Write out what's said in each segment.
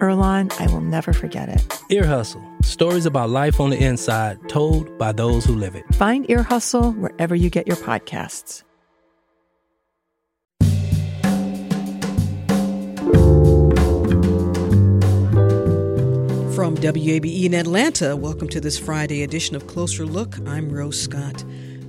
Earlonne, I will never forget it. Ear Hustle stories about life on the inside told by those who live it. Find Ear Hustle wherever you get your podcasts. From WABE in Atlanta, welcome to this Friday edition of Closer Look. I'm Rose Scott.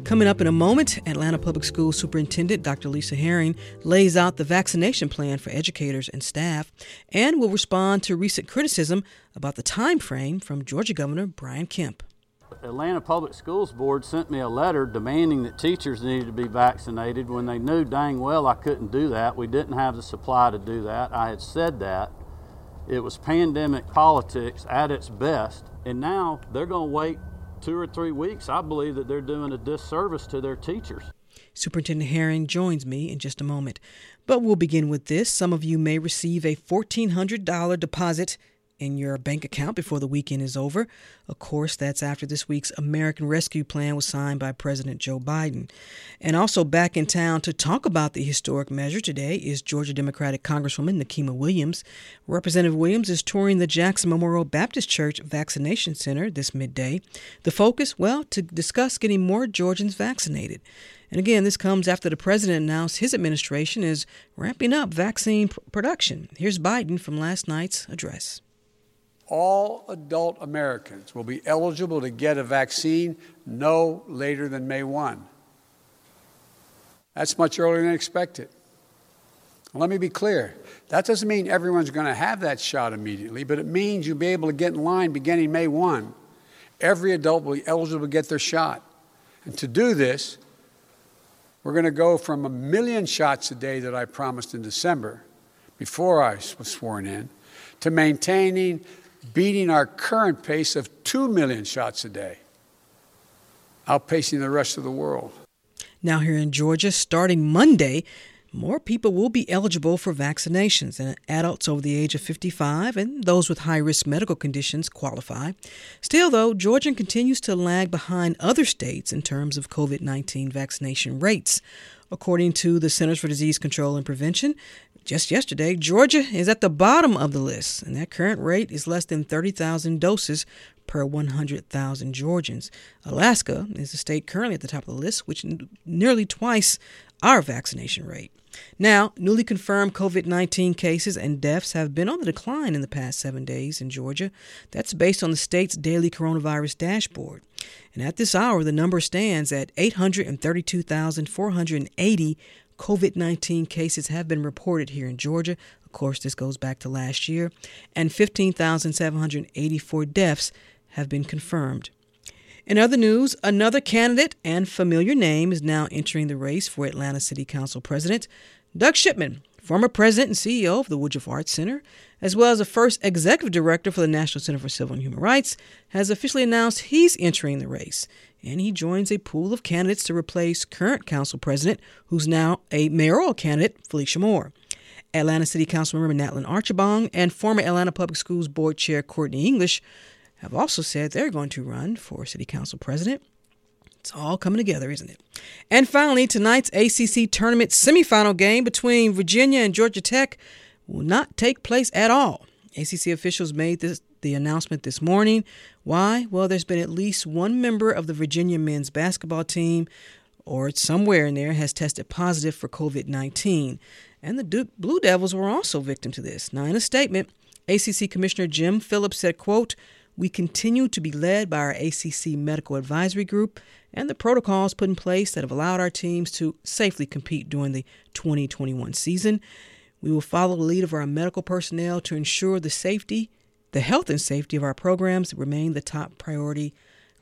Coming up in a moment, Atlanta Public Schools Superintendent Dr. Lisa Herring lays out the vaccination plan for educators and staff and will respond to recent criticism about the time frame from Georgia Governor Brian Kemp. Atlanta Public Schools Board sent me a letter demanding that teachers needed to be vaccinated when they knew dang well I couldn't do that. We didn't have the supply to do that. I had said that. It was pandemic politics at its best, and now they're going to wait two or three weeks, I believe that they're doing a disservice to their teachers. Superintendent Herring joins me in just a moment. But we'll begin with this. Some of you may receive a $1,400 deposit in your bank account before the weekend is over. Of course, that's after this week's American Rescue Plan was signed by President Joe Biden. And also back in town to talk about the historic measure today is Georgia Democratic Congresswoman Nikema Williams. Representative Williams is touring the Jackson Memorial Baptist Church Vaccination Center this midday. The focus, well, to discuss getting more Georgians vaccinated. And again, this comes after the president announced his administration is ramping up vaccine production. Here's Biden from last night's address all adult Americans will be eligible to get a vaccine no later than May 1. That's much earlier than expected. Let me be clear. That doesn't mean everyone's going to have that shot immediately, but it means you'll be able to get in line beginning May 1. Every adult will be eligible to get their shot. And to do this, we're going to go from a million shots a day that I promised in December, before I was sworn in, to maintaining beating our current pace of 2 million shots a day, outpacing the rest of the world. Now, here in Georgia, starting Monday, more people will be eligible for vaccinations, and adults over the age of 55 and those with high risk medical conditions qualify. Still, though, Georgia continues to lag behind other states in terms of COVID 19 vaccination rates. According to the Centers for Disease Control and Prevention, just yesterday, Georgia is at the bottom of the list, and that current rate is less than 30,000 doses per 100,000 Georgians. Alaska is the state currently at the top of the list, which n- nearly twice our vaccination rate. Now, newly confirmed COVID 19 cases and deaths have been on the decline in the past seven days in Georgia. That's based on the state's daily coronavirus dashboard. And at this hour, the number stands at 832,480 COVID 19 cases have been reported here in Georgia. Of course, this goes back to last year. And 15,784 deaths have been confirmed. In other news, another candidate and familiar name is now entering the race for Atlanta City Council President. Doug Shipman, former president and CEO of the Woodruff Arts Center, as well as the first executive director for the National Center for Civil and Human Rights, has officially announced he's entering the race and he joins a pool of candidates to replace current council president, who's now a mayoral candidate, Felicia Moore. Atlanta City Councilmember Natalyn Archibong and former Atlanta Public Schools Board Chair Courtney English have also said they're going to run for city council president. It's all coming together, isn't it? And finally, tonight's ACC tournament semifinal game between Virginia and Georgia Tech will not take place at all. ACC officials made this the announcement this morning. Why? Well, there's been at least one member of the Virginia men's basketball team, or somewhere in there, has tested positive for COVID 19. And the Duke Blue Devils were also victim to this. Now, in a statement, ACC Commissioner Jim Phillips said, quote, we continue to be led by our ACC Medical Advisory Group and the protocols put in place that have allowed our teams to safely compete during the 2021 season. We will follow the lead of our medical personnel to ensure the safety the health and safety of our programs remain the top priority.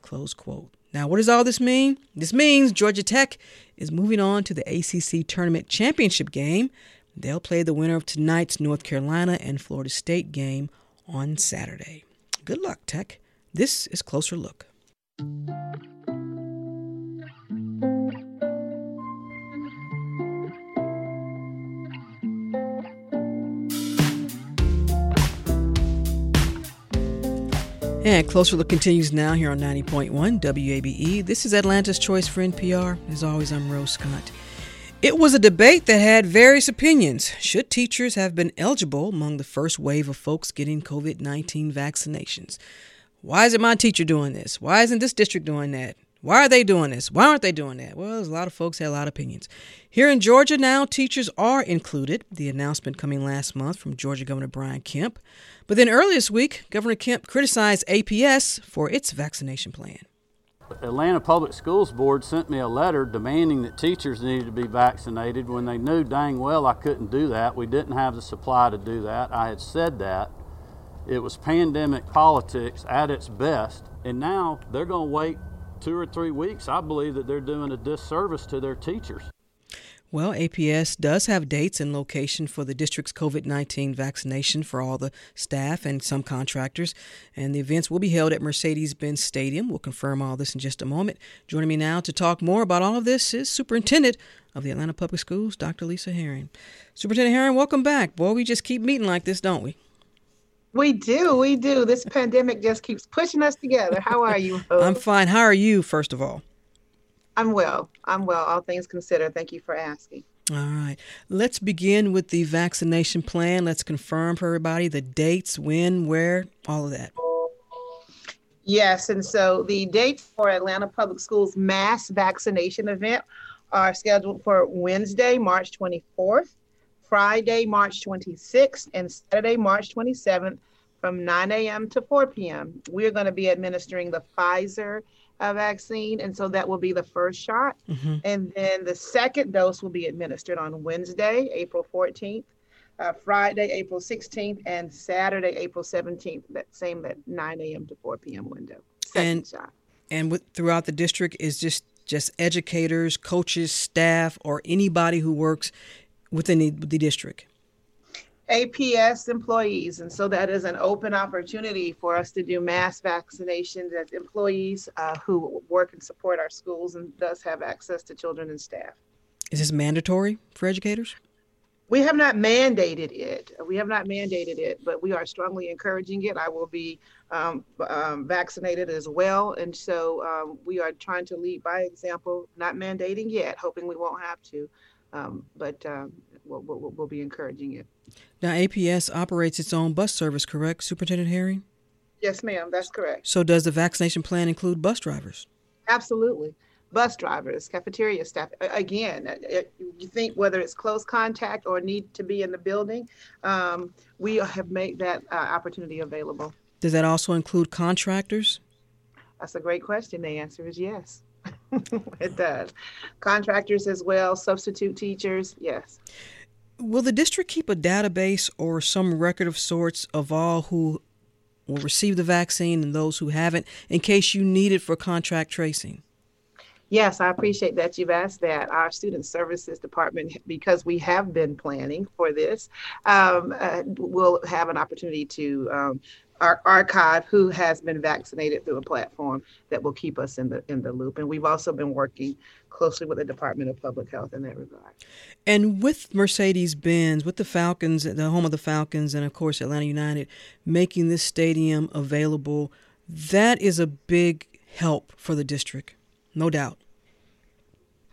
Close quote. Now, what does all this mean? This means Georgia Tech is moving on to the ACC Tournament Championship game. They'll play the winner of tonight's North Carolina and Florida State game on Saturday. Good luck, Tech. This is Closer Look. And Closer Look continues now here on 90.1 WABE. This is Atlanta's Choice for NPR. As always, I'm Rose Scott. It was a debate that had various opinions. Should teachers have been eligible among the first wave of folks getting COVID 19 vaccinations? Why isn't my teacher doing this? Why isn't this district doing that? Why are they doing this? Why aren't they doing that? Well, there's a lot of folks had a lot of opinions. Here in Georgia now, teachers are included. The announcement coming last month from Georgia Governor Brian Kemp. But then earlier this week, Governor Kemp criticized APS for its vaccination plan. Atlanta Public Schools Board sent me a letter demanding that teachers needed to be vaccinated when they knew dang well I couldn't do that. We didn't have the supply to do that. I had said that. It was pandemic politics at its best. And now they're going to wait two or three weeks, I believe that they're doing a disservice to their teachers. Well, APS does have dates and location for the district's COVID 19 vaccination for all the staff and some contractors. And the events will be held at Mercedes Benz Stadium. We'll confirm all this in just a moment. Joining me now to talk more about all of this is Superintendent of the Atlanta Public Schools, Dr. Lisa Herring. Superintendent Herring, welcome back. Boy, we just keep meeting like this, don't we? We do, we do. This pandemic just keeps pushing us together. How are you? I'm fine. How are you, first of all? I'm well. I'm well, all things considered. Thank you for asking. All right. Let's begin with the vaccination plan. Let's confirm for everybody the dates, when, where, all of that. Yes, and so the dates for Atlanta Public Schools mass vaccination event are scheduled for Wednesday, March 24th Friday, March 26th, and Saturday, March 27th from 9 a.m. to 4 p.m. We're going to be administering the Pfizer uh, vaccine, and so that will be the first shot. Mm-hmm. And then the second dose will be administered on Wednesday, April 14th, uh, Friday, April 16th, and Saturday, April 17th. That same at 9 a.m. to 4 p.m. window. Second and, shot. And with, throughout the district is just just educators, coaches, staff, or anybody who works within the, the district? APS employees. And so that is an open opportunity for us to do mass vaccinations as employees uh, who work and support our schools and thus have access to children and staff. Is this mandatory for educators? We have not mandated it. We have not mandated it, but we are strongly encouraging it. I will be um, um, vaccinated as well. And so um, we are trying to lead by example, not mandating yet, hoping we won't have to. Um, but um, we'll, we'll, we'll, be encouraging it. Now, APS operates its own bus service, correct, Superintendent Herring? Yes, ma'am, that's correct. So, does the vaccination plan include bus drivers? Absolutely. Bus drivers, cafeteria staff. Again, you think whether it's close contact or need to be in the building, um, we have made that uh, opportunity available. Does that also include contractors? That's a great question. The answer is yes. it does. Contractors as well, substitute teachers, yes. Will the district keep a database or some record of sorts of all who will receive the vaccine and those who haven't in case you need it for contract tracing? Yes, I appreciate that you've asked that. Our Student Services Department, because we have been planning for this, um, uh, will have an opportunity to um, our archive who has been vaccinated through a platform that will keep us in the in the loop. And we've also been working closely with the Department of Public Health in that regard. And with Mercedes Benz, with the Falcons, the home of the Falcons, and of course Atlanta United, making this stadium available, that is a big help for the district, no doubt.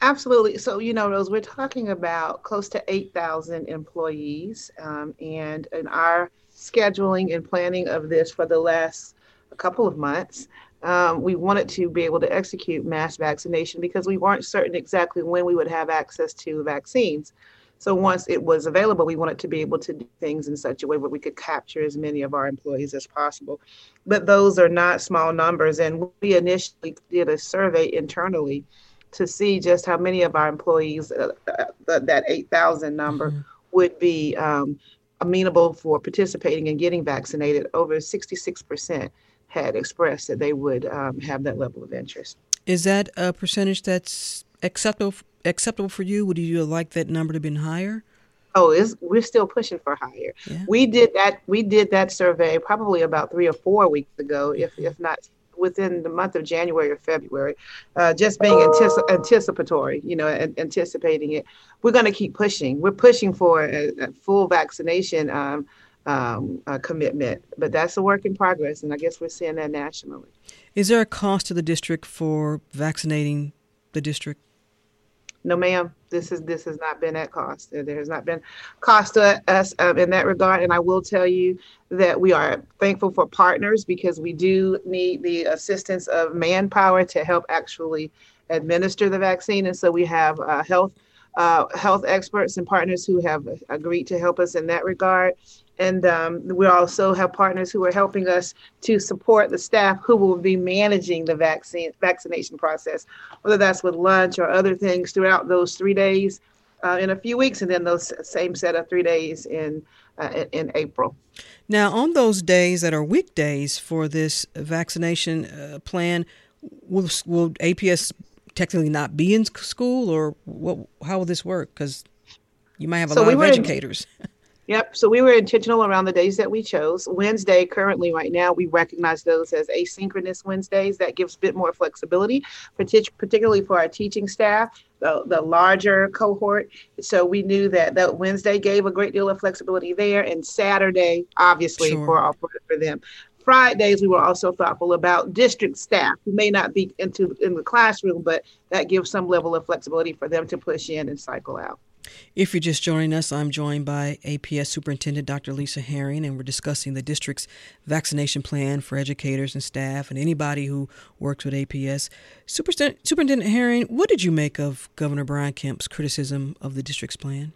Absolutely. So, you know, Rose, we're talking about close to 8,000 employees. Um, and in our scheduling and planning of this for the last couple of months, um, we wanted to be able to execute mass vaccination because we weren't certain exactly when we would have access to vaccines. So once it was available, we wanted to be able to do things in such a way where we could capture as many of our employees as possible. But those are not small numbers. And we initially did a survey internally to see just how many of our employees, uh, uh, that 8,000 number, mm-hmm. would be um, amenable for participating and getting vaccinated. Over 66% had expressed that they would um, have that level of interest. Is that a percentage that's acceptable acceptable for you? Would you like that number to be higher? Oh, we're still pushing for higher. Yeah. We did that. We did that survey probably about three or four weeks ago, if if not within the month of January or February, uh, just being antici- anticipatory, you know, anticipating it. We're going to keep pushing. We're pushing for a, a full vaccination um, um, uh, commitment, but that's a work in progress, and I guess we're seeing that nationally. Is there a cost to the district for vaccinating the district? No, ma'am. This is this has not been at cost. There has not been cost to us in that regard. And I will tell you that we are thankful for partners because we do need the assistance of manpower to help actually administer the vaccine. And so we have uh, health uh, health experts and partners who have agreed to help us in that regard. And um, we also have partners who are helping us to support the staff who will be managing the vaccine vaccination process, whether that's with lunch or other things throughout those three days uh, in a few weeks, and then those same set of three days in uh, in April. Now, on those days that are weekdays for this vaccination uh, plan, will will APS technically not be in school, or what? How will this work? Because you might have a so lot we of educators. In, Yep. So we were intentional around the days that we chose. Wednesday, currently, right now, we recognize those as asynchronous Wednesdays. That gives a bit more flexibility, particularly for our teaching staff, the, the larger cohort. So we knew that that Wednesday gave a great deal of flexibility there, and Saturday, obviously, sure. for, for them. Fridays, we were also thoughtful about district staff who may not be into in the classroom, but that gives some level of flexibility for them to push in and cycle out. If you're just joining us, I'm joined by APS Superintendent Dr. Lisa Herring, and we're discussing the district's vaccination plan for educators and staff and anybody who works with APS. Superintendent Herring, what did you make of Governor Brian Kemp's criticism of the district's plan?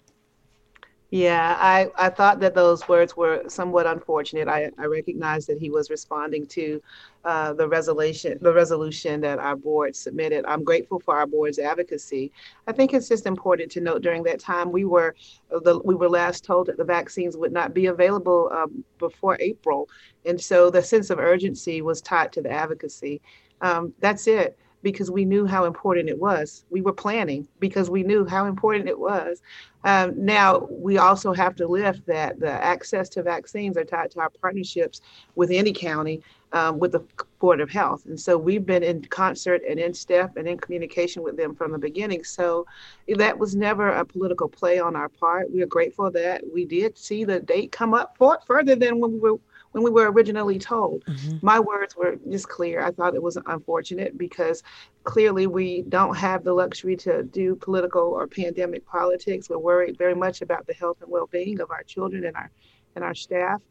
Yeah, I, I thought that those words were somewhat unfortunate. I, I recognize that he was responding to uh, the resolution the resolution that our board submitted. I'm grateful for our board's advocacy. I think it's just important to note during that time we were the, we were last told that the vaccines would not be available um, before April, and so the sense of urgency was tied to the advocacy. Um, that's it because we knew how important it was. We were planning because we knew how important it was. Um, now, we also have to lift that the access to vaccines are tied to our partnerships with any county um, with the Board of Health. And so we've been in concert and in step and in communication with them from the beginning. So that was never a political play on our part. We are grateful that we did see the date come up for, further than when we were when we were originally told. Mm-hmm. My words were just clear. I thought it was unfortunate because clearly we don't have the luxury to do political or pandemic politics. We're worried very much about the health and well-being of our children and our and our staff.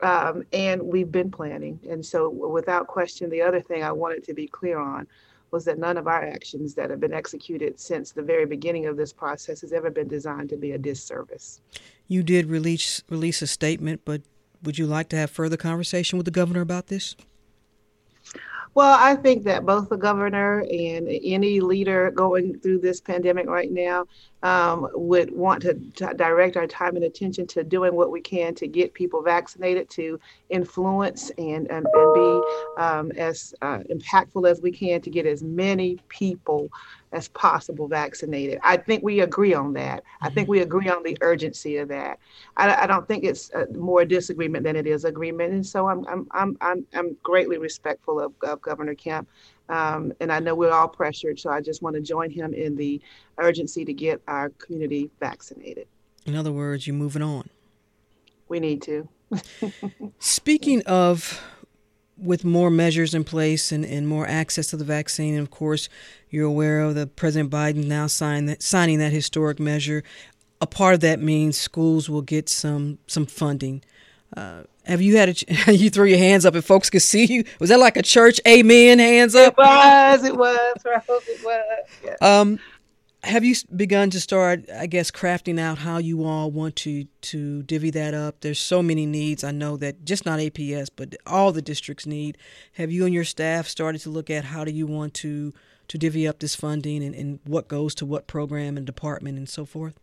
Um, and we've been planning. And so, without question, the other thing I wanted to be clear on was that none of our actions that have been executed since the very beginning of this process has ever been designed to be a disservice. You did release release a statement, but would you like to have further conversation with the governor about this? Well, I think that both the governor and any leader going through this pandemic right now um, would want to t- direct our time and attention to doing what we can to get people vaccinated, to influence and, and, and be um, as uh, impactful as we can to get as many people as possible vaccinated. I think we agree on that. Mm-hmm. I think mm-hmm. we agree on the urgency of that. I, I don't think it's more disagreement than it is agreement. And so I'm, I'm, I'm, I'm, I'm greatly respectful of, of Governor Kemp. Um, and I know we're all pressured, so I just want to join him in the urgency to get our community vaccinated. In other words, you're moving on. We need to. Speaking of with more measures in place and, and more access to the vaccine, and of course, you're aware of the President Biden now that, signing that historic measure. A part of that means schools will get some some funding. Uh, have you had a, you throw your hands up and folks could see you? Was that like a church amen hands up? It was. It was. It was. Yeah. Um, have you begun to start, I guess, crafting out how you all want to to divvy that up? There's so many needs. I know that just not APS, but all the districts need. Have you and your staff started to look at how do you want to to divvy up this funding and, and what goes to what program and department and so forth?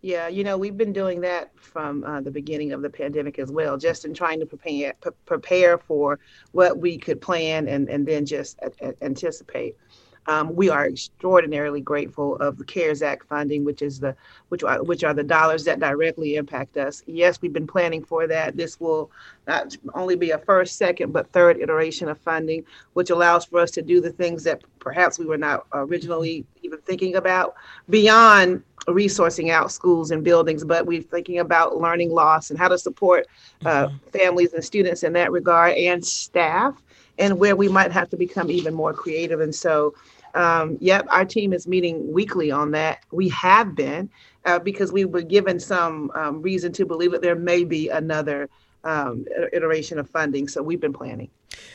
Yeah, you know, we've been doing that from uh, the beginning of the pandemic as well, just in trying to prepare prepare for what we could plan and, and then just a- a- anticipate. Um, we are extraordinarily grateful of the CARES Act funding, which is the which are, which are the dollars that directly impact us. Yes, we've been planning for that. This will not only be a first, second, but third iteration of funding, which allows for us to do the things that perhaps we were not originally even thinking about beyond resourcing out schools and buildings, but we're thinking about learning loss and how to support uh, mm-hmm. families and students in that regard and staff and where we might have to become even more creative. And so, um, yep, our team is meeting weekly on that. We have been uh, because we were given some um, reason to believe that there may be another um, iteration of funding. So we've been planning.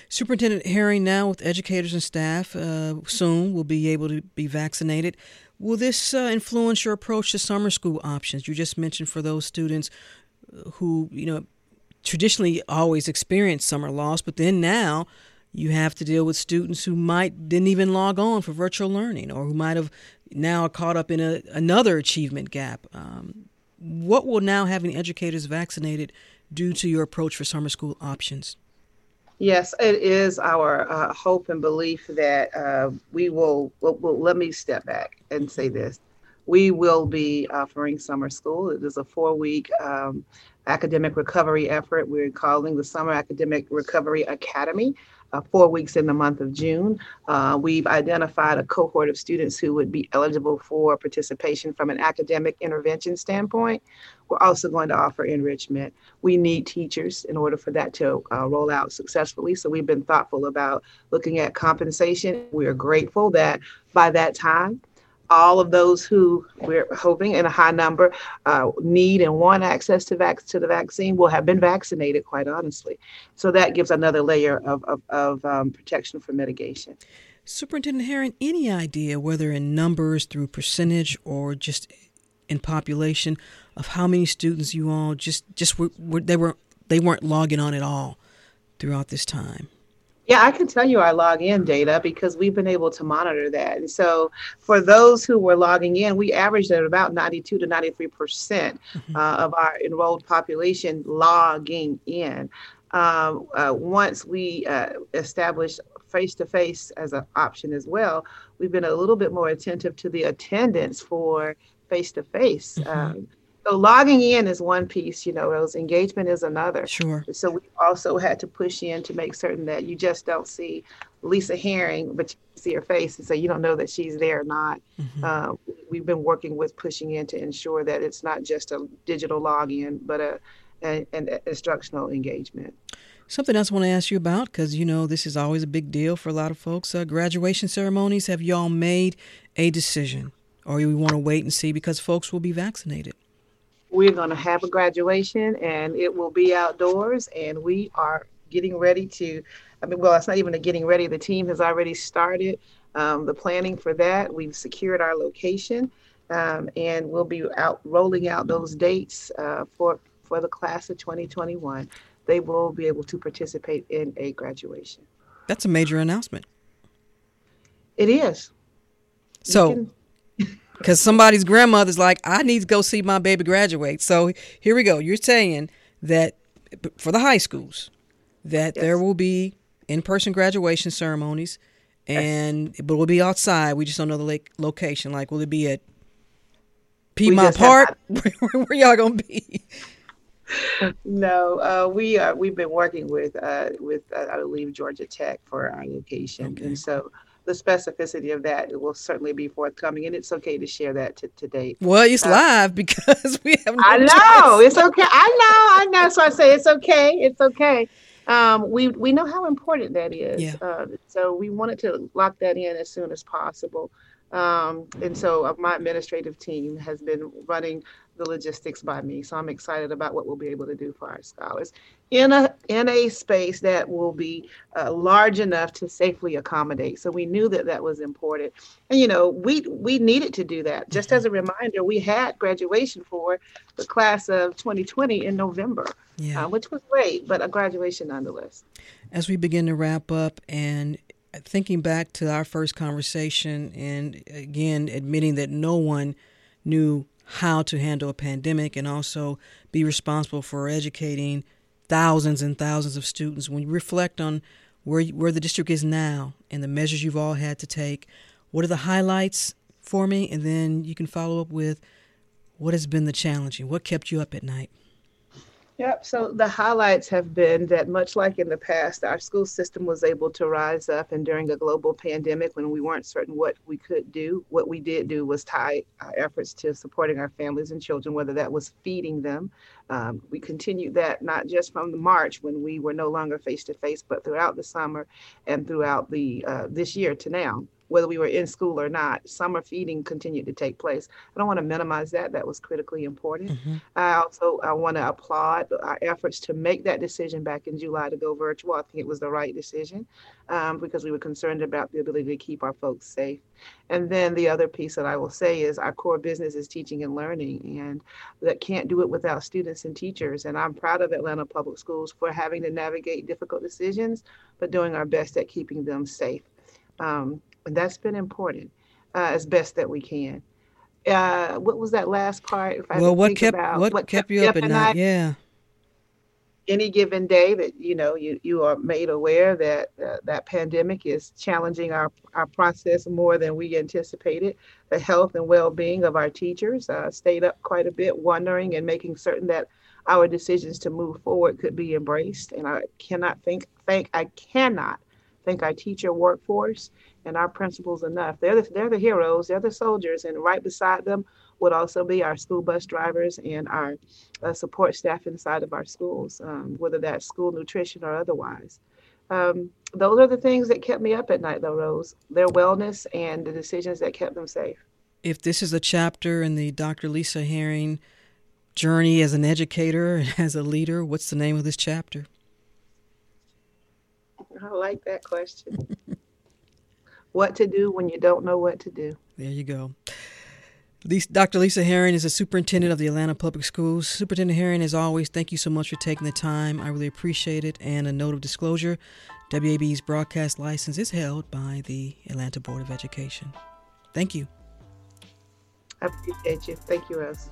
Superintendent Herring, now with educators and staff, uh, soon will be able to be vaccinated. Will this uh, influence your approach to summer school options? You just mentioned for those students who, you know, traditionally always experience summer loss, but then now you have to deal with students who might didn't even log on for virtual learning or who might have now caught up in a, another achievement gap. Um, what will now having educators vaccinated do to your approach for summer school options? Yes, it is our uh, hope and belief that uh, we will, well, well, let me step back and say this. We will be offering summer school. It is a four week um, academic recovery effort. We're calling the Summer Academic Recovery Academy uh, four weeks in the month of June. Uh, we've identified a cohort of students who would be eligible for participation from an academic intervention standpoint. We're also going to offer enrichment. We need teachers in order for that to uh, roll out successfully. So we've been thoughtful about looking at compensation. We are grateful that by that time, all of those who we're hoping in a high number uh, need and want access to, vac- to the vaccine will have been vaccinated, quite honestly. So that gives another layer of, of, of um, protection for mitigation. Superintendent Herring, any idea whether in numbers through percentage or just in population of how many students you all just just were, were they were they weren't logging on at all throughout this time? Yeah, I can tell you our login data because we've been able to monitor that. And so for those who were logging in, we averaged at about 92 to 93 percent mm-hmm. uh, of our enrolled population logging in. Um, uh, once we uh, established face to face as an option as well, we've been a little bit more attentive to the attendance for face to face. So logging in is one piece, you know, Rose. Engagement is another. Sure. So we also had to push in to make certain that you just don't see Lisa Herring, but you see her face and say you don't know that she's there or not. Mm-hmm. Uh, we've been working with pushing in to ensure that it's not just a digital login, but a, a an instructional engagement. Something else I want to ask you about because you know this is always a big deal for a lot of folks. Uh, graduation ceremonies. Have y'all made a decision, or you want to wait and see because folks will be vaccinated? We're going to have a graduation and it will be outdoors and we are getting ready to i mean well it's not even a getting ready. The team has already started um, the planning for that. We've secured our location um, and we'll be out rolling out those dates uh, for for the class of 2021 they will be able to participate in a graduation. That's a major announcement. It is. So because somebody's grandmother's like, I need to go see my baby graduate. So here we go. You're saying that for the high schools, that yes. there will be in-person graduation ceremonies, and yes. but we'll be outside. We just don't know the lake location. Like, will it be at Piedmont Park? where, where y'all gonna be? no, uh, we are. We've been working with uh, with uh, I believe Georgia Tech for our location, okay. and so the specificity of that will certainly be forthcoming, and it's okay to share that to, to date. Well, it's uh, live because we have. No I know choice. it's okay. I know. I know. So I say it's okay. It's okay. Um, we we know how important that is. Yeah. Uh, so we wanted to lock that in as soon as possible. Um, and so uh, my administrative team has been running the logistics by me. So I'm excited about what we'll be able to do for our scholars in a in a space that will be uh, large enough to safely accommodate. So we knew that that was important, and you know we we needed to do that. Just as a reminder, we had graduation for the class of 2020 in November, yeah. uh, which was great, but a graduation nonetheless. As we begin to wrap up and thinking back to our first conversation, and again admitting that no one knew how to handle a pandemic and also be responsible for educating thousands and thousands of students. When you reflect on where where the district is now and the measures you've all had to take, what are the highlights for me, and then you can follow up with what has been the challenging, what kept you up at night. Yep. So the highlights have been that, much like in the past, our school system was able to rise up. And during a global pandemic, when we weren't certain what we could do, what we did do was tie our efforts to supporting our families and children, whether that was feeding them. Um, we continued that not just from the March when we were no longer face to face, but throughout the summer and throughout the uh, this year to now whether we were in school or not, summer feeding continued to take place. I don't want to minimize that. That was critically important. Mm-hmm. I also I want to applaud our efforts to make that decision back in July to go virtual. I think it was the right decision um, because we were concerned about the ability to keep our folks safe. And then the other piece that I will say is our core business is teaching and learning, and that can't do it without students and teachers. And I'm proud of Atlanta Public Schools for having to navigate difficult decisions, but doing our best at keeping them safe. Um, and that's been important uh, as best that we can. Uh, what was that last part? well, what kept what, what, kept, you up at night? Yeah. Any given day that you know you, you are made aware that uh, that pandemic is challenging our, our process more than we anticipated. The health and well-being of our teachers uh, stayed up quite a bit, wondering and making certain that our decisions to move forward could be embraced. And I cannot think, thank I cannot thank our teacher workforce and our principals enough. They're the, they're the heroes, they're the soldiers, and right beside them would also be our school bus drivers and our uh, support staff inside of our schools, um, whether that's school nutrition or otherwise. Um, those are the things that kept me up at night, though, Rose. Their wellness and the decisions that kept them safe. If this is a chapter in the Dr. Lisa Herring journey as an educator and as a leader, what's the name of this chapter? I like that question. what to do when you don't know what to do. There you go. Dr. Lisa Herring is the superintendent of the Atlanta Public Schools. Superintendent Herring, as always, thank you so much for taking the time. I really appreciate it. And a note of disclosure WABE's broadcast license is held by the Atlanta Board of Education. Thank you. I appreciate you. Thank you, Rose.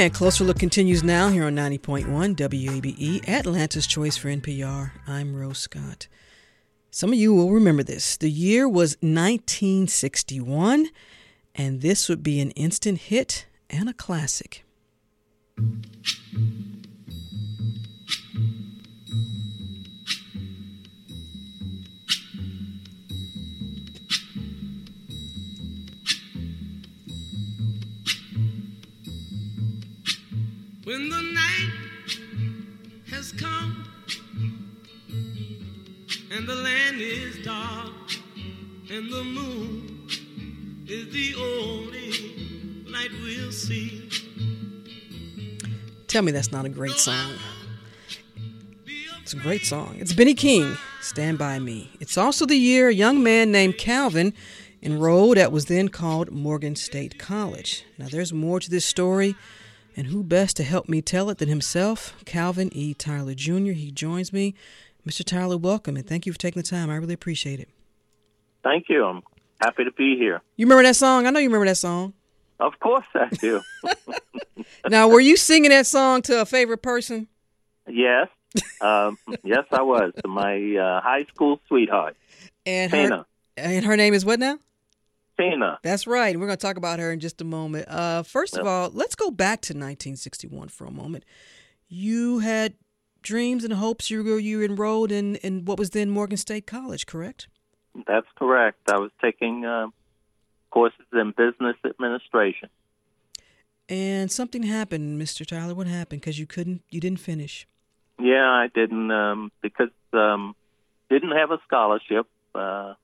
And Closer Look continues now here on 90.1 WABE, Atlanta's Choice for NPR. I'm Rose Scott. Some of you will remember this. The year was 1961, and this would be an instant hit and a classic. When the night has come and the land is dark and the moon is the only light we'll see. Tell me that's not a great song. It's a great song. It's Benny King, Stand By Me. It's also the year a young man named Calvin enrolled at what was then called Morgan State College. Now, there's more to this story. And who best to help me tell it than himself, Calvin E. Tyler Jr. He joins me. Mr. Tyler, welcome and thank you for taking the time. I really appreciate it. Thank you. I'm happy to be here. You remember that song? I know you remember that song. Of course I do. now, were you singing that song to a favorite person? Yes, um, yes, I was To my uh, high school sweetheart, And her, and her name is what now? Tina. That's right. We're going to talk about her in just a moment. Uh, first of all, let's go back to 1961 for a moment. You had dreams and hopes. You were you enrolled in, in what was then Morgan State College, correct? That's correct. I was taking uh, courses in business administration. And something happened, Mr. Tyler. What happened? Because you couldn't, you didn't finish. Yeah, I didn't um, because um, didn't have a scholarship. Uh,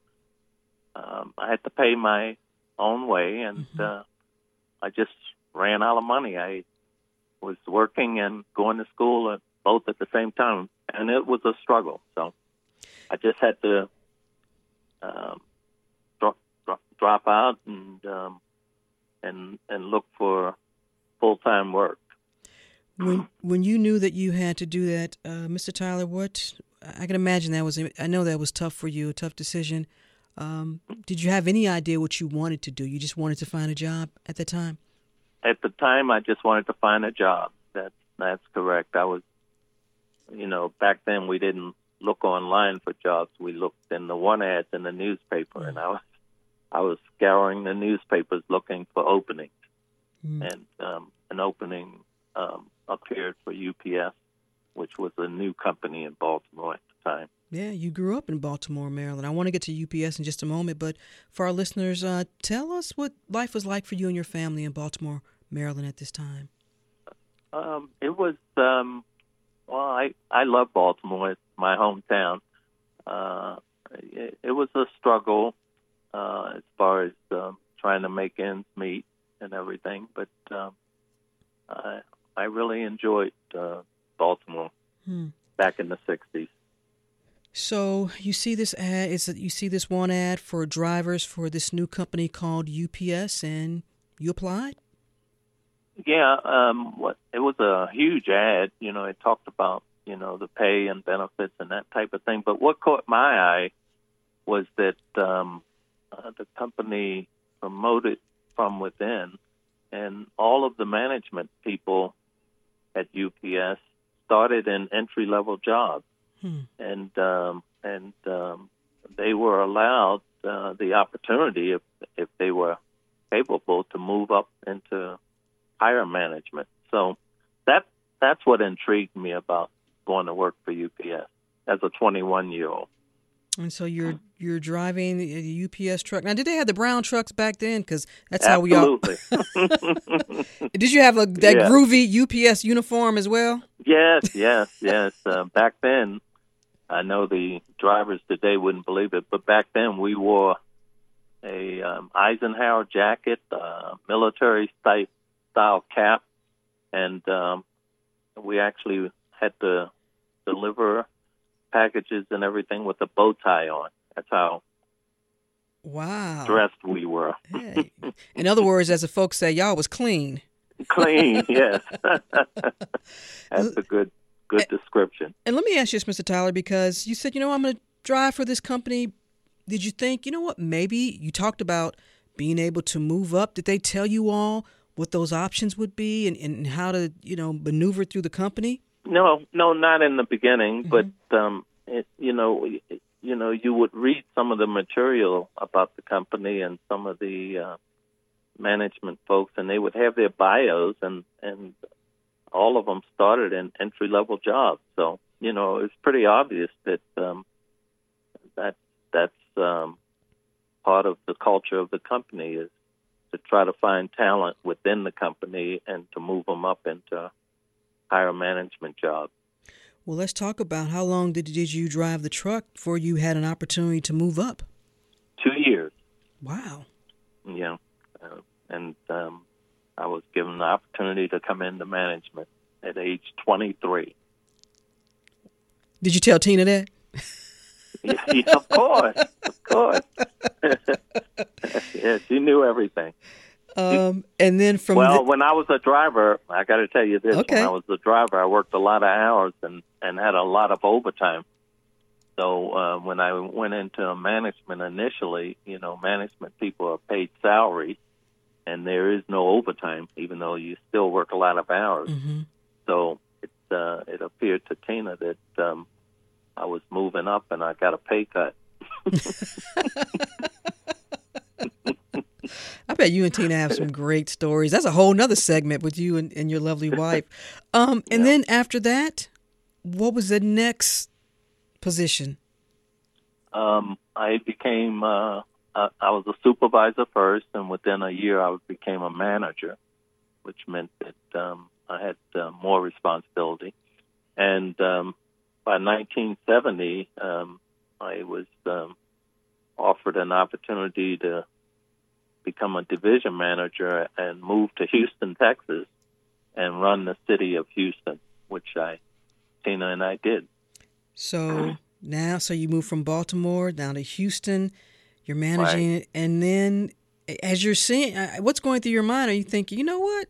um, I had to pay my own way, and uh, I just ran out of money. I was working and going to school at, both at the same time, and it was a struggle. So I just had to um, drop, drop, drop out and um, and and look for full time work. When when you knew that you had to do that, uh, Mr. Tyler, what I can imagine that was I know that was tough for you, a tough decision. Um, did you have any idea what you wanted to do? You just wanted to find a job at the time. at the time I just wanted to find a job. That's that's correct. I was you know, back then we didn't look online for jobs. We looked in the one ads in the newspaper and I was I was scouring the newspapers looking for openings. And um an opening um appeared for UPS, which was a new company in Baltimore at the time. Yeah, you grew up in Baltimore, Maryland. I want to get to UPS in just a moment, but for our listeners, uh, tell us what life was like for you and your family in Baltimore, Maryland at this time. Um, it was um, well, I I love Baltimore. It's my hometown. Uh, it, it was a struggle uh, as far as um, trying to make ends meet and everything, but um, I I really enjoyed uh, Baltimore Hmm. back in the '60s. So you see this ad is that you see this one ad for drivers for this new company called UPS, and you applied. Yeah, um, it was a huge ad. You know, it talked about you know the pay and benefits and that type of thing. But what caught my eye was that um, uh, the company promoted from within, and all of the management people at UPS started in entry level jobs, Hmm. and um, and um, they were allowed uh, the opportunity if if they were capable to move up into higher management. So that that's what intrigued me about going to work for UPS as a 21 year old. And so you're you're driving the UPS truck. Now, did they have the brown trucks back then? Because that's how we all. Absolutely. Did you have a that Yeah. groovy UPS uniform as well? yes, yes, yes. Uh, back then, I know the drivers today wouldn't believe it, but back then we wore a um, Eisenhower jacket, uh, military style, style cap, and um, we actually had to deliver packages and everything with a bow tie on. That's how Wow. dressed we were. Hey. In other words, as the folks say, y'all was clean. Clean, yes. That's a good good description. And let me ask you this, Mr. Tyler, because you said, you know, I'm going to drive for this company. Did you think, you know what, maybe you talked about being able to move up? Did they tell you all what those options would be and, and how to, you know, maneuver through the company? No, no, not in the beginning, but um, it, you know, it- you know, you would read some of the material about the company and some of the uh, management folks, and they would have their bios, and and all of them started in entry level jobs. So you know, it's pretty obvious that um, that that's um, part of the culture of the company is to try to find talent within the company and to move them up into higher management jobs. Well, let's talk about how long did, did you drive the truck before you had an opportunity to move up? Two years. Wow. Yeah, uh, and um, I was given the opportunity to come into management at age 23. Did you tell Tina that? yeah, of course, of course. yeah, she knew everything. Um, and then from well, the, when I was a driver, I got to tell you this: Okay. when I was a driver, I worked a lot of hours and and had a lot of overtime. So uh, when I went into management initially, you know, management people are paid salary, and there is no overtime, even though you still work a lot of hours. Mhm. So it, uh, it appeared to Tina that um, I was moving up, and I got a pay cut. I bet you and Tina have some great stories. That's a whole nother segment with you and, and your lovely wife. Um, and Yeah. then after that, what was the next position? um, I became uh, I, was a supervisor first, and within a year I became a manager, which meant that um, I had uh, more responsibility. And um, by 1970, um, I was um, offered an opportunity to become a division manager and move to Houston, Texas, and run the city of Houston, which I, Tina and I did. So now, so you moved from Baltimore down to Houston. You're managing it, and then as you're seeing, uh, what's going through your mind? Are you thinking, you know what,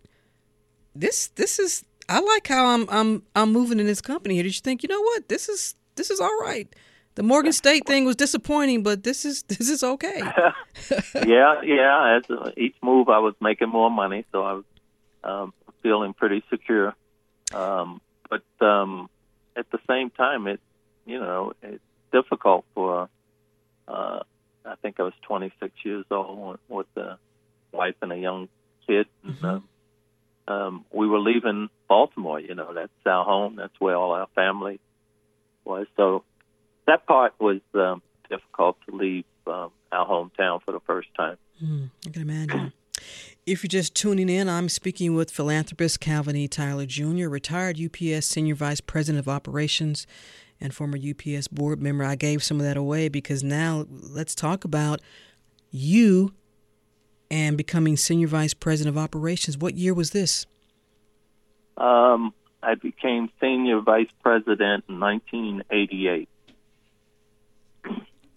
this this is I like how I'm I'm I'm moving in this company here. Did you think, you know what, this is this is all right? The Morgan State thing was disappointing, but this is this is okay. yeah, yeah. As uh, each move, I was making more money, so I was um, feeling pretty secure. Um, but um, at the same time, it you know it's difficult for. Uh, I think I was 26 years old with a wife and a young kid. And, um, um, we were leaving Baltimore. You know, that's our home. That's where all our family was. So that part was um, difficult to leave um, our hometown for the first time. Hmm, I can imagine. If you're just tuning in, I'm speaking with philanthropist Calvin E. Tyler Jr., retired UPS Senior Vice President of Operations and former UPS board member. I gave some of that away because now let's talk about you and becoming Senior Vice President of Operations. What year was this? Um, I became senior vice president in 1988.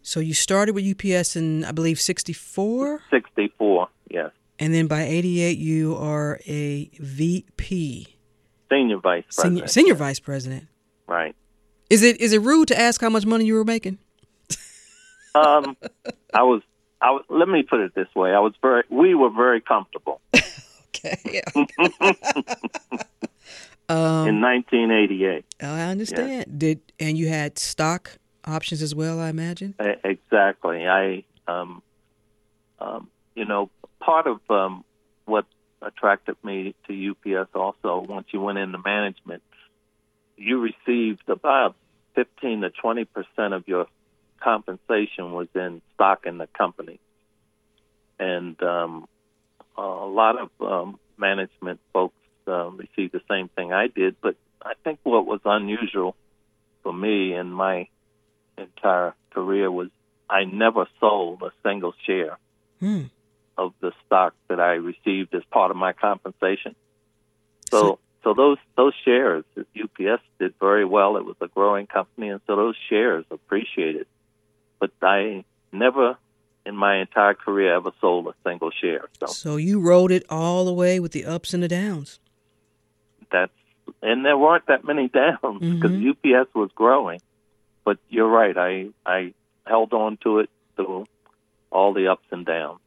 So you started with UPS in, I believe, 64? 64, yes. And then by 88, you are a VP, Senior vice president. senior, senior vice president. Right. Is it is it rude to ask how much money you were making? Um, I was. I was. Let me put it this way. I was very. We were very comfortable Okay. in 1988. Oh, I understand. Did and you had stock options as well, I imagine. E- Exactly. I, um, um, you know, part of um, what attracted me to UPS also, once you went into management, you received about 15 to 20 percent of your compensation was in stock in the company, and um, a lot of um, management folks uh, received the same thing I did. But I think what was unusual for me in my entire career was I never sold a single share Hmm. of the stock that I received as part of my compensation. So, So- so those those shares, UPS did very well. It was a growing company, and so those shares appreciated. But I never, in my entire career, ever sold a single share. So So you rode it all the way with the ups and the downs. that's and there weren't that many downs because Mhm. UPS was growing. But you're right. I I held on to it through all the ups and downs.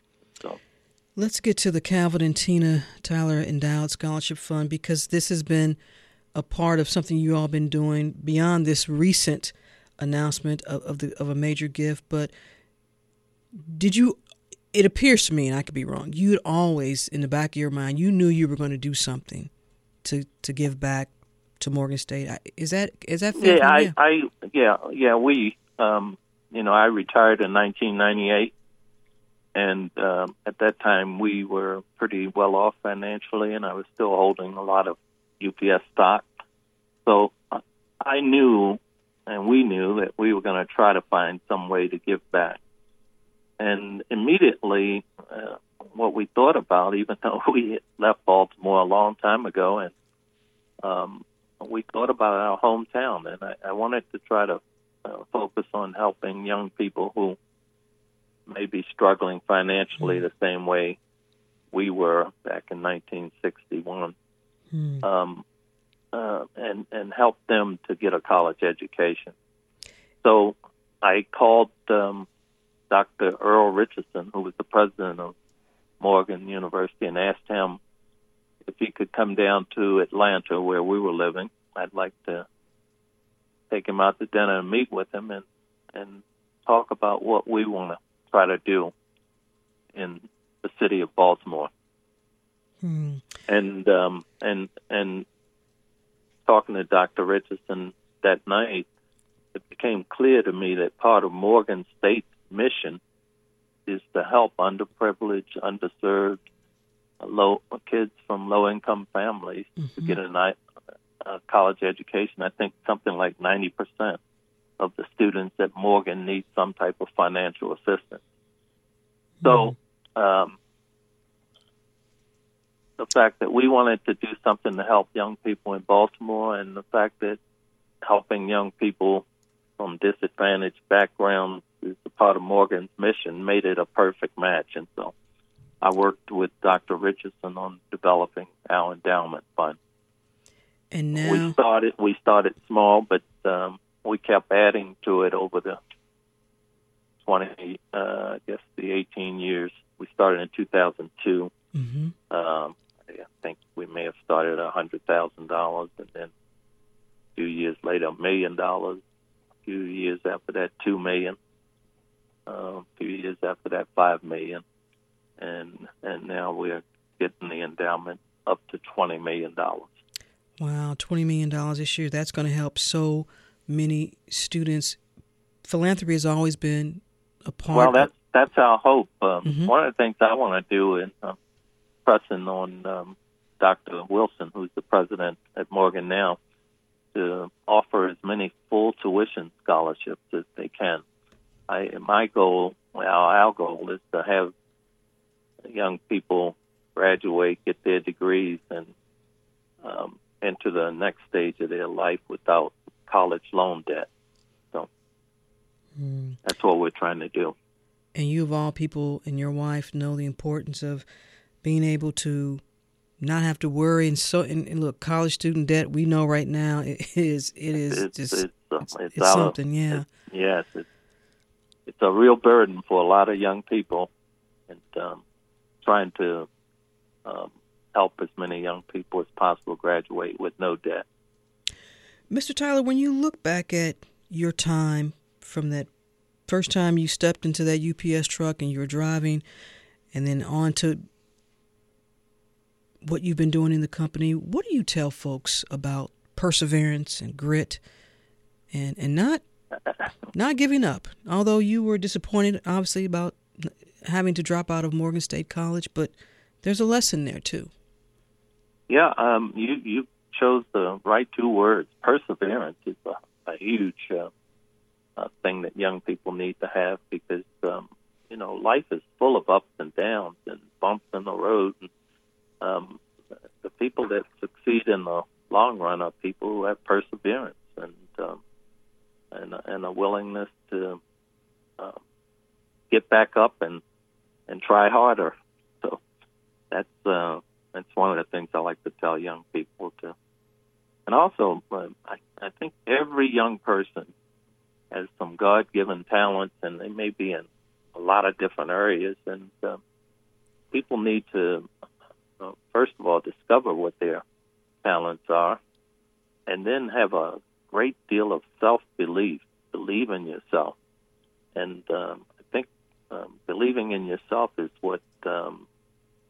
Let's get to the Calvin and Tina Tyler Endowed Scholarship Fund because this has been a part of something you all been doing beyond this recent announcement of, of the of a major gift. But did you? It appears to me, and I could be wrong. You'd always, in the back of your mind, you knew you were going to do something to to give back to Morgan State. Is that is that fair? yeah. I, I yeah yeah we um you know I retired in 1998, and um, at that time we were pretty well off financially, and I was still holding a lot of UPS stock. So uh, I knew, and we knew that we were going to try to find some way to give back. And immediately, uh, what we thought about, even though we left Baltimore a long time ago, and um, we thought about our hometown, and I, I wanted to try to uh, focus on helping young people who may be struggling financially the same way we were back in 1961, Hmm. um, uh, and and help them to get a college education. So I called um, Dr. Earl Richardson, who was the president of Morgan University, and asked him if he could come down to Atlanta, where we were living, I'd like to take him out to dinner and meet with him and and talk about what we want to try to do in the city of Baltimore. Hmm. And um, and and talking to Dr. Richardson that night, it became clear to me that part of Morgan State's mission is to help underprivileged, underserved, low kids from low-income families Mm-hmm. to get a, a college education. I think something like 90% of the students at Morgan need some type of financial assistance. So, um, the fact that we wanted to do something to help young people in Baltimore, and the fact that helping young people from disadvantaged backgrounds is a part of Morgan's mission made it a perfect match. And so I worked with Dr. Richardson on developing our endowment fund. And now We started we started small, but um, we kept adding to it over the twenty, uh, I guess the eighteen years. We started in two thousand two. hmm Um, I think we may have started a hundred thousand dollars, and then a few years later, a million dollars. A few years after that, two million. Uh, a few years after that, five million, and and now we're getting the endowment up to twenty million dollars. wow, $20 million this year. That's going to help so many students. Philanthropy has always been a part Well, that's that's our hope. Um, Mhm. One of the things I want to do is uh, pressing on um, Dr. Wilson, who's the president at Morgan now, to offer as many full tuition scholarships as they can. I, my goal, well, our goal is to have young people graduate, get their degrees, and um, enter the next stage of their life without college loan debt. So Mm. that's what we're trying to do. And you, of all people, and your wife know the importance of being able to not have to worry. And so, and, and look, college student debt, we know right now it is, it is it's, just, it's, uh, it's, it's it's something, of, yeah. yes, it's, it's a real burden for a lot of young people, and um, trying to um, help as many young people as possible graduate with no debt. Mr. Tyler, when you look back at your time from that first time you stepped into that UPS truck and you were driving, and then on to what you've been doing in the company, what do you tell folks about perseverance and grit and and not not giving up? Although you were disappointed, obviously, about having to drop out of Morgan State College, but there's a lesson there too. Yeah, um, you you chose the right two words. Perseverance is a, a huge uh, uh, thing that young people need to have because um, you know life is full of ups and downs and bumps in the road. And, um, the people that succeed in the long run are people who have perseverance and um, and and a willingness to uh, get back up and and try harder. So that's uh, that's one of the things I like to tell young people to. And also, uh, I, I think every young person has some God-given talents, and they may be in a lot of different areas. And uh, people need to, uh, first of all, discover what their talents are, and then have a great deal of self-belief. Believe in yourself, and um, I think um, believing in yourself is what um,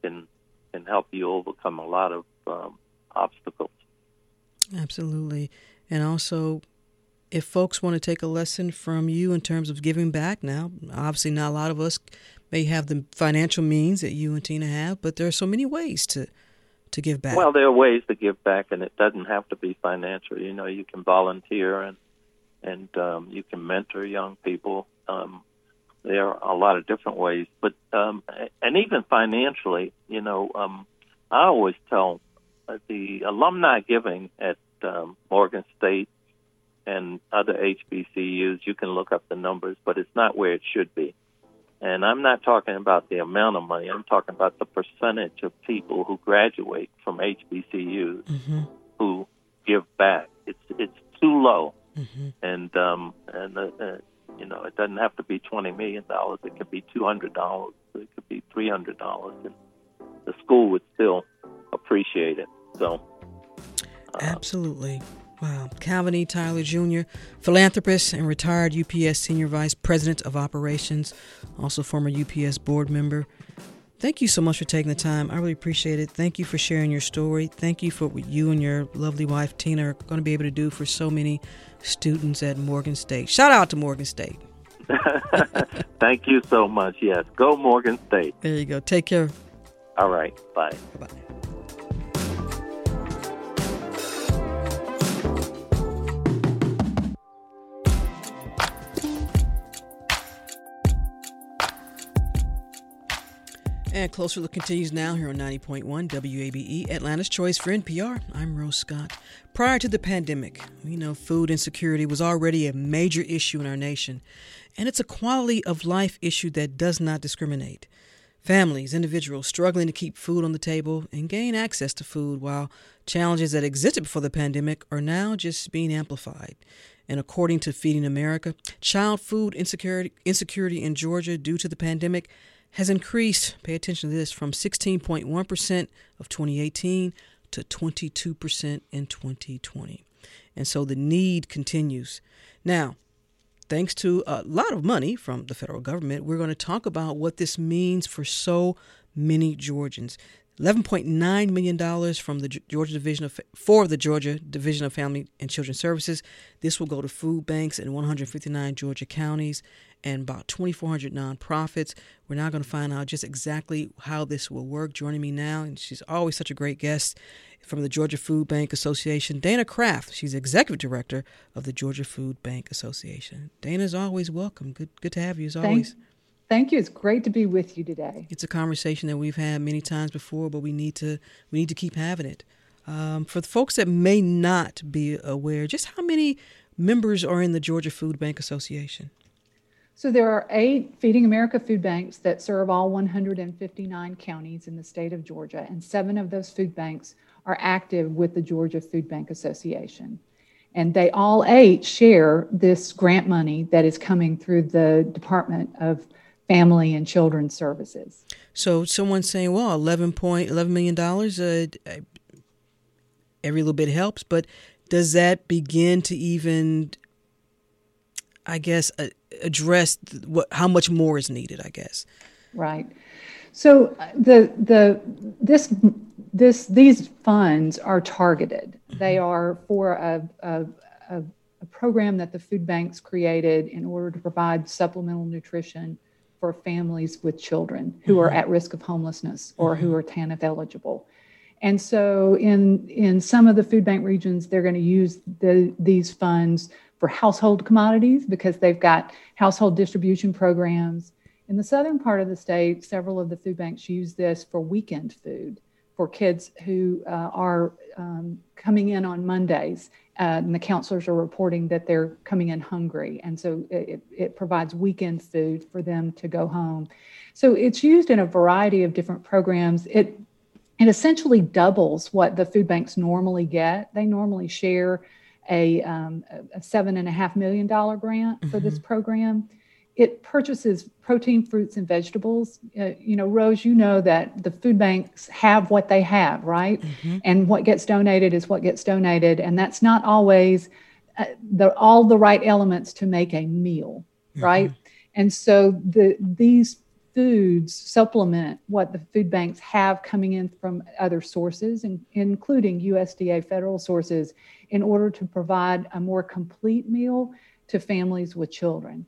can can help you overcome a lot of um, obstacles. Absolutely. And also, if folks want to take a lesson from you in terms of giving back now, obviously not a lot of us may have the financial means that you and Tina have, but there are so many ways to to give back. Well, there are ways to give back, and it doesn't have to be financial. You know, you can volunteer and and um, you can mentor young people. Um, there are a lot of different ways, but um, and even financially, you know, um, I always tell the alumni giving at um, Morgan State and other HBCUs. You can look up the numbers, but it's not where it should be. And I'm not talking about the amount of money. I'm talking about the percentage of people who graduate from HBCUs mm-hmm. who give back. It's it's too low, Mm-hmm. and um, and uh, uh, you know it doesn't have to be twenty million dollars. It could be two hundred dollars. It could be three hundred dollars, and the school would still appreciate it. So uh, Absolutely. Wow. Calvin E. Tyler Jr., philanthropist and retired UPS Senior Vice President of Operations, also former UPS board member. Thank you so much for taking the time. I really appreciate it. Thank you for sharing your story. Thank you for what you and your lovely wife, Tina, are going to be able to do for so many students at Morgan State. Shout out to Morgan State. Thank you so much. Yes. Go Morgan State. There you go. Take care. All right. Bye. Bye And Closer Look continues now here on 90.1 WABE, Atlanta's Choice for NPR. I'm Rose Scott. Prior to the pandemic, we know food insecurity was already a major issue in our nation, and it's a quality of life issue that does not discriminate. Families, individuals struggling to keep food on the table and gain access to food, while challenges that existed before the pandemic are now just being amplified. And according to Feeding America, child food insecurity, insecurity in Georgia due to the pandemic has increased, pay attention to this, from 16.1% of 2018 to 22% in 2020. And so the need continues. Now, thanks to a lot of money from the federal government, we're going to talk about what this means for so many Georgians. $11.9 million from the Georgia Division of for the Georgia Division of Family and Children Services. This will go to food banks in 159 Georgia counties and about 2,400 nonprofits. We're now going to find out just exactly how this will work. Joining me now, and she's always such a great guest from the Georgia Food Bank Association, Danah Craft. She's executive director of the Georgia Food Bank Association. Danah's always welcome. Good, good to have you as always. Thank, thank you. It's great to be with you today. It's a conversation that we've had many times before, but we need to we need to keep having it. Um, for the folks that may not be aware, just how many members are in the Georgia Food Bank Association? So there are eight Feeding America food banks that serve all 159 counties in the state of Georgia, and seven of those food banks are active with the Georgia Food Bank Association. And they all eight share this grant money that is coming through the Department of Family and Children's Services. So someone's saying, well, $11.11 million, uh, every little bit helps, but does that begin to even, I guess, uh, address what how much more is needed i guess right so uh, the the this this these funds are targeted mm-hmm. they are for a, a, a, a program that the food banks created in order to provide supplemental nutrition for families with children who mm-hmm. are at risk of homelessness or mm-hmm. who are TANF eligible. And so in in some of the food bank regions, they're going to use the, these funds for household commodities because they've got household distribution programs. In the southern part of the state, several of the food banks use this for weekend food for kids who uh, are um, coming in on Mondays. Uh, and the counselors are reporting that they're coming in hungry. And so it, it provides weekend food for them to go home. So it's used in a variety of different programs. It, it essentially doubles what the food banks normally get. They normally share a, um, a seven and a half million dollar grant mm-hmm. for this mm-hmm. program. It purchases protein, fruits, and vegetables. Uh, you know, Rose, you know that the food banks have what they have, right? Mm-hmm. And what gets donated is what gets donated, and that's not always uh, the all the right elements to make a meal, mm-hmm. right? And so the these foods supplement what the food banks have coming in from other sources, in, including USDA federal sources, in order to provide a more complete meal to families with children.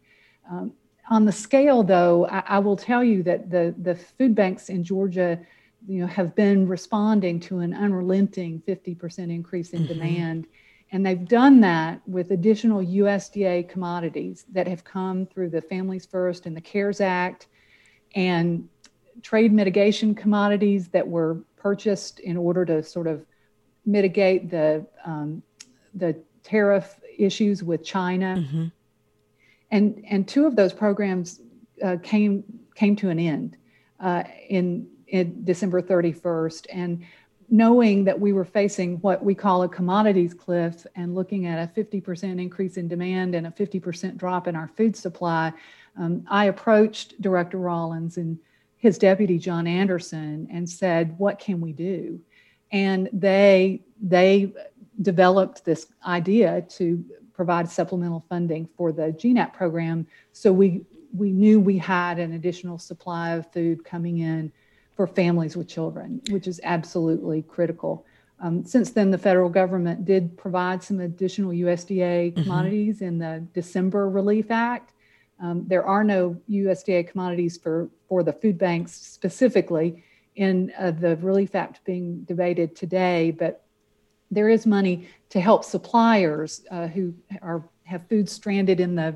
Um, on the scale, though, I, I, will tell you that the, the food banks in Georgia you know, have been responding to an unrelenting 50% increase in mm-hmm. demand. And they've done that with additional USDA commodities that have come through the Families First and the CARES Act and trade mitigation commodities that were purchased in order to sort of mitigate the um, the tariff issues with China. Mm-hmm. And and two of those programs uh, came came to an end uh, in in December 31st. And knowing that we were facing what we call a commodities cliff and looking at a 50% increase in demand and a 50% drop in our food supply, um, I approached Director Rawlings and his deputy John Anderson and said, "What can we do?" And they they developed this idea to provide supplemental funding for the GNAP program. So we we knew we had an additional supply of food coming in for families with children, which is absolutely critical. Um, since then, the federal government did provide some additional USDA mm-hmm. commodities in the December Relief Act. Um, there are no USDA commodities for, for the food banks specifically in uh, the Relief Act being debated today, but there is money to help suppliers uh, who are have food stranded in the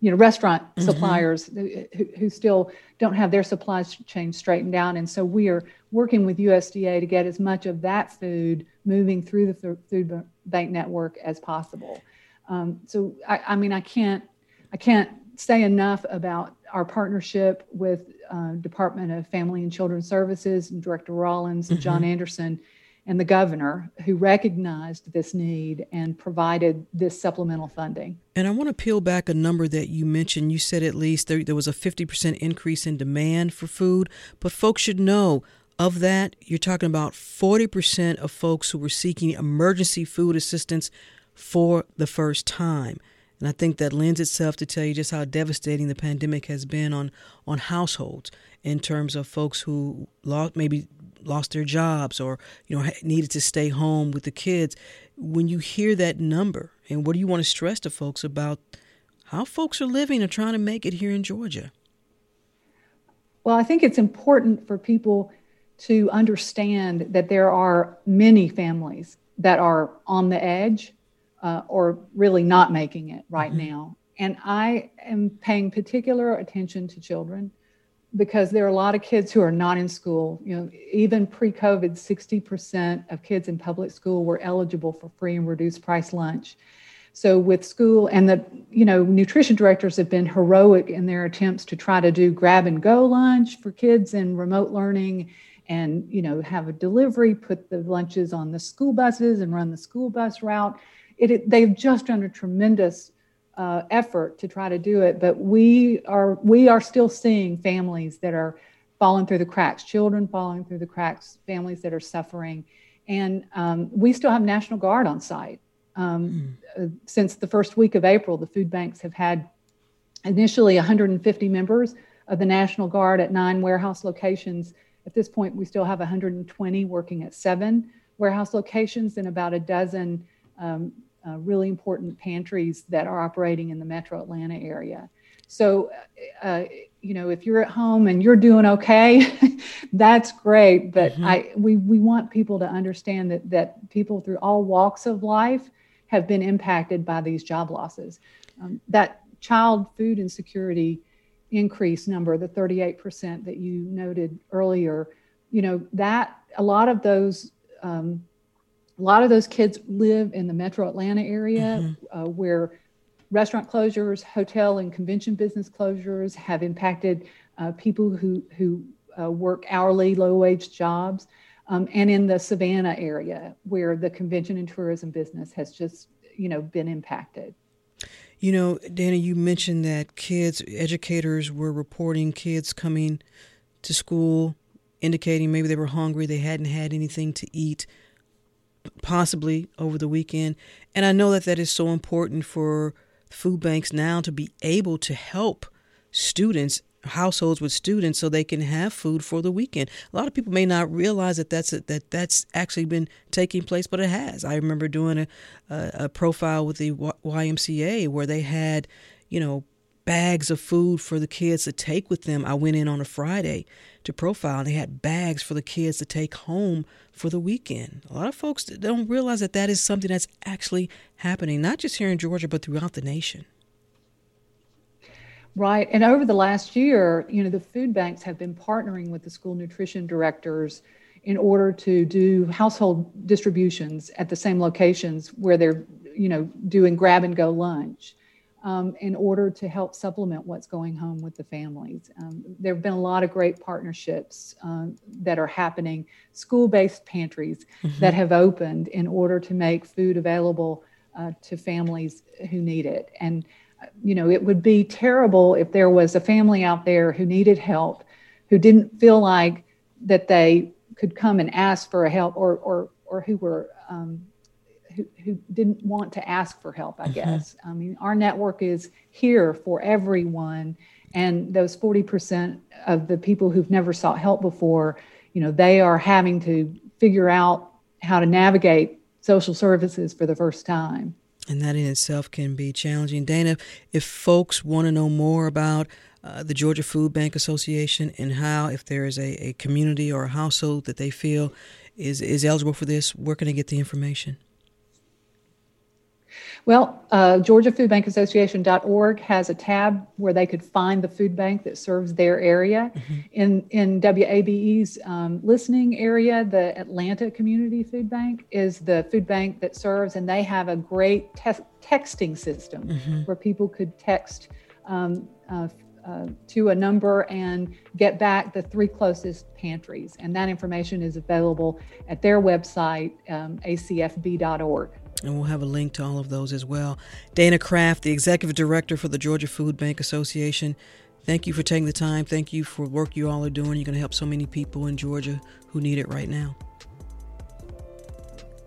you know restaurant mm-hmm. suppliers who, who, still don't have their supply chain straightened out and so we are working with usda to get as much of that food moving through the food bank network as possible um, so I, I, mean i can't i can't say enough about our partnership with uh, department of family and children services and director rawlings and mm-hmm. john anderson and the governor who recognized this need and provided this supplemental funding. And I want to peel back a number that you mentioned. You said at least there, there was a 50% increase in demand for food, but folks should know of that, you're talking about 40% of folks who were seeking emergency food assistance for the first time. And I think that lends itself to tell you just how devastating the pandemic has been on, on households in terms of folks who lost, maybe lost their jobs or you know needed to stay home with the kids. When you hear that number and what do you want to stress to folks about how folks are living and trying to make it here in Georgia? Well i think it's important for people to understand that there are many families that are on the edge uh, or really not making it right mm-hmm. now and i am paying particular attention to children because there are a lot of kids who are not in school. You know, even pre-COVID, 60% of kids in public school were eligible for free and reduced price lunch. So with school and the, you know, nutrition directors have been heroic in their attempts to try to do grab and go lunch for kids in remote learning and, you know, have a delivery, put the lunches on the school buses and run the school bus route. It, it they've just done a tremendous uh, effort to try to do it, but we are we are still seeing families that are falling through the cracks, children falling through the cracks, families that are suffering, and um, we still have National Guard on site. Um, mm. uh, since the first week of April, the food banks have had initially 150 members of the National Guard at nine warehouse locations. At this point, we still have 120 working at seven warehouse locations and about a dozen um, uh, really important pantries that are operating in the metro Atlanta area. So, uh, you know, if you're at home and you're doing okay, that's great. But mm-hmm. I, we, we want people to understand that, that people through all walks of life have been impacted by these job losses. Um, that child food insecurity increase number, the 38% that you noted earlier, you know, that a lot of those um, a lot of those kids live in the metro Atlanta area mm-hmm. uh, where restaurant closures, hotel and convention business closures have impacted uh, people who, who uh, work hourly, low wage jobs. Um, and in the Savannah area where the convention and tourism business has just, you know, been impacted. You know, Danny, you mentioned that kids, educators were reporting kids coming to school, indicating maybe they were hungry, they hadn't had anything to eat possibly over the weekend. And I know that that is so important for food banks now to be able to help students households with students so they can have food for the weekend. A lot of people may not realize that that's a, that that's actually been taking place, but it has. I remember doing a, a, a profile with the YMCA where they had, you know, bags of food for the kids to take with them. I went in on a Friday to profile, and they had bags for the kids to take home for the weekend. A lot of folks don't realize that that is something that's actually happening, not just here in Georgia, but throughout the nation. Right. And over the last year, you know, the food banks have been partnering with the school nutrition directors in order to do household distributions at the same locations where they're, you know, doing grab and go lunch um, in order to help supplement what's going home with the families. Um, there have been a lot of great partnerships um, that are happening, school based pantries mm-hmm. that have opened in order to make food available uh, to families who need it. And, you know, it would be terrible if there was a family out there who needed help, who didn't feel like that they could come and ask for a help or, or, or who were um, who, who didn't want to ask for help, I mm-hmm. guess. I mean, our network is here for everyone. And those 40% of the people who've never sought help before, you know, they are having to figure out how to navigate social services for the first time. And that in itself can be challenging. Danah, if folks want to know more about uh, the Georgia Food Bank Association and how, if there is a, a community or a household that they feel is, is eligible for this, where can they get the information? Well, uh, GeorgiaFoodBankAssociation.org has a tab where they could find the food bank that serves their area. Mm-hmm. In in WABE's um, listening area, the Atlanta Community Food Bank is the food bank that serves, and they have a great te- texting system mm-hmm. where people could text. Um, uh, uh, to a number and get back the three closest pantries. And that information is available at their website, um, acfb.org. And we'll have a link to all of those as well. Danah Craft, the Executive Director for the Georgia Food Bank Association, thank you for taking the time. Thank you for work you all are doing. You're going to help so many people in Georgia who need it right now.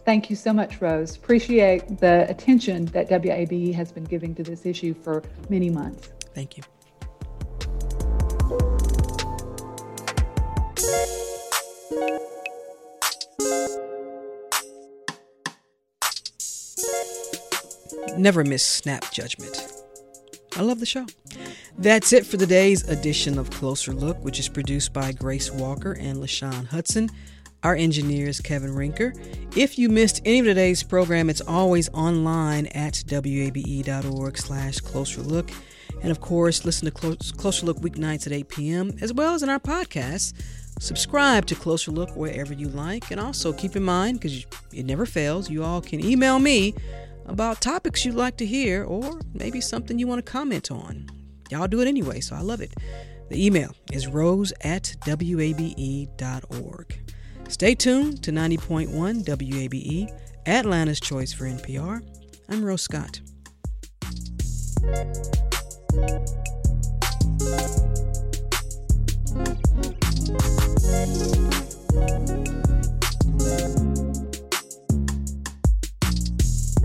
Thank you so much, Rose. Appreciate the attention that WABE has been giving to this issue for many months. Thank you. Never miss Snap Judgment. I love the show. That's it for today's edition of Closer Look, which is produced by Grace Walker and LaShawn Hudson. Our engineer is Kevin Rinker. If you missed any of today's program, it's always online at wabe.org slash closer look. And of course, listen to Closer Look weeknights at 8 p.m., as well as in our podcast. Subscribe to Closer Look wherever you like. And also keep in mind, because it never fails, you all can email me about topics you'd like to hear or maybe something you want to comment on. Y'all do it anyway, so I love it. The email is rose at wabe.org. Stay tuned to 90.1 WABE, Atlanta's Choice for NPR. I'm Rose Scott.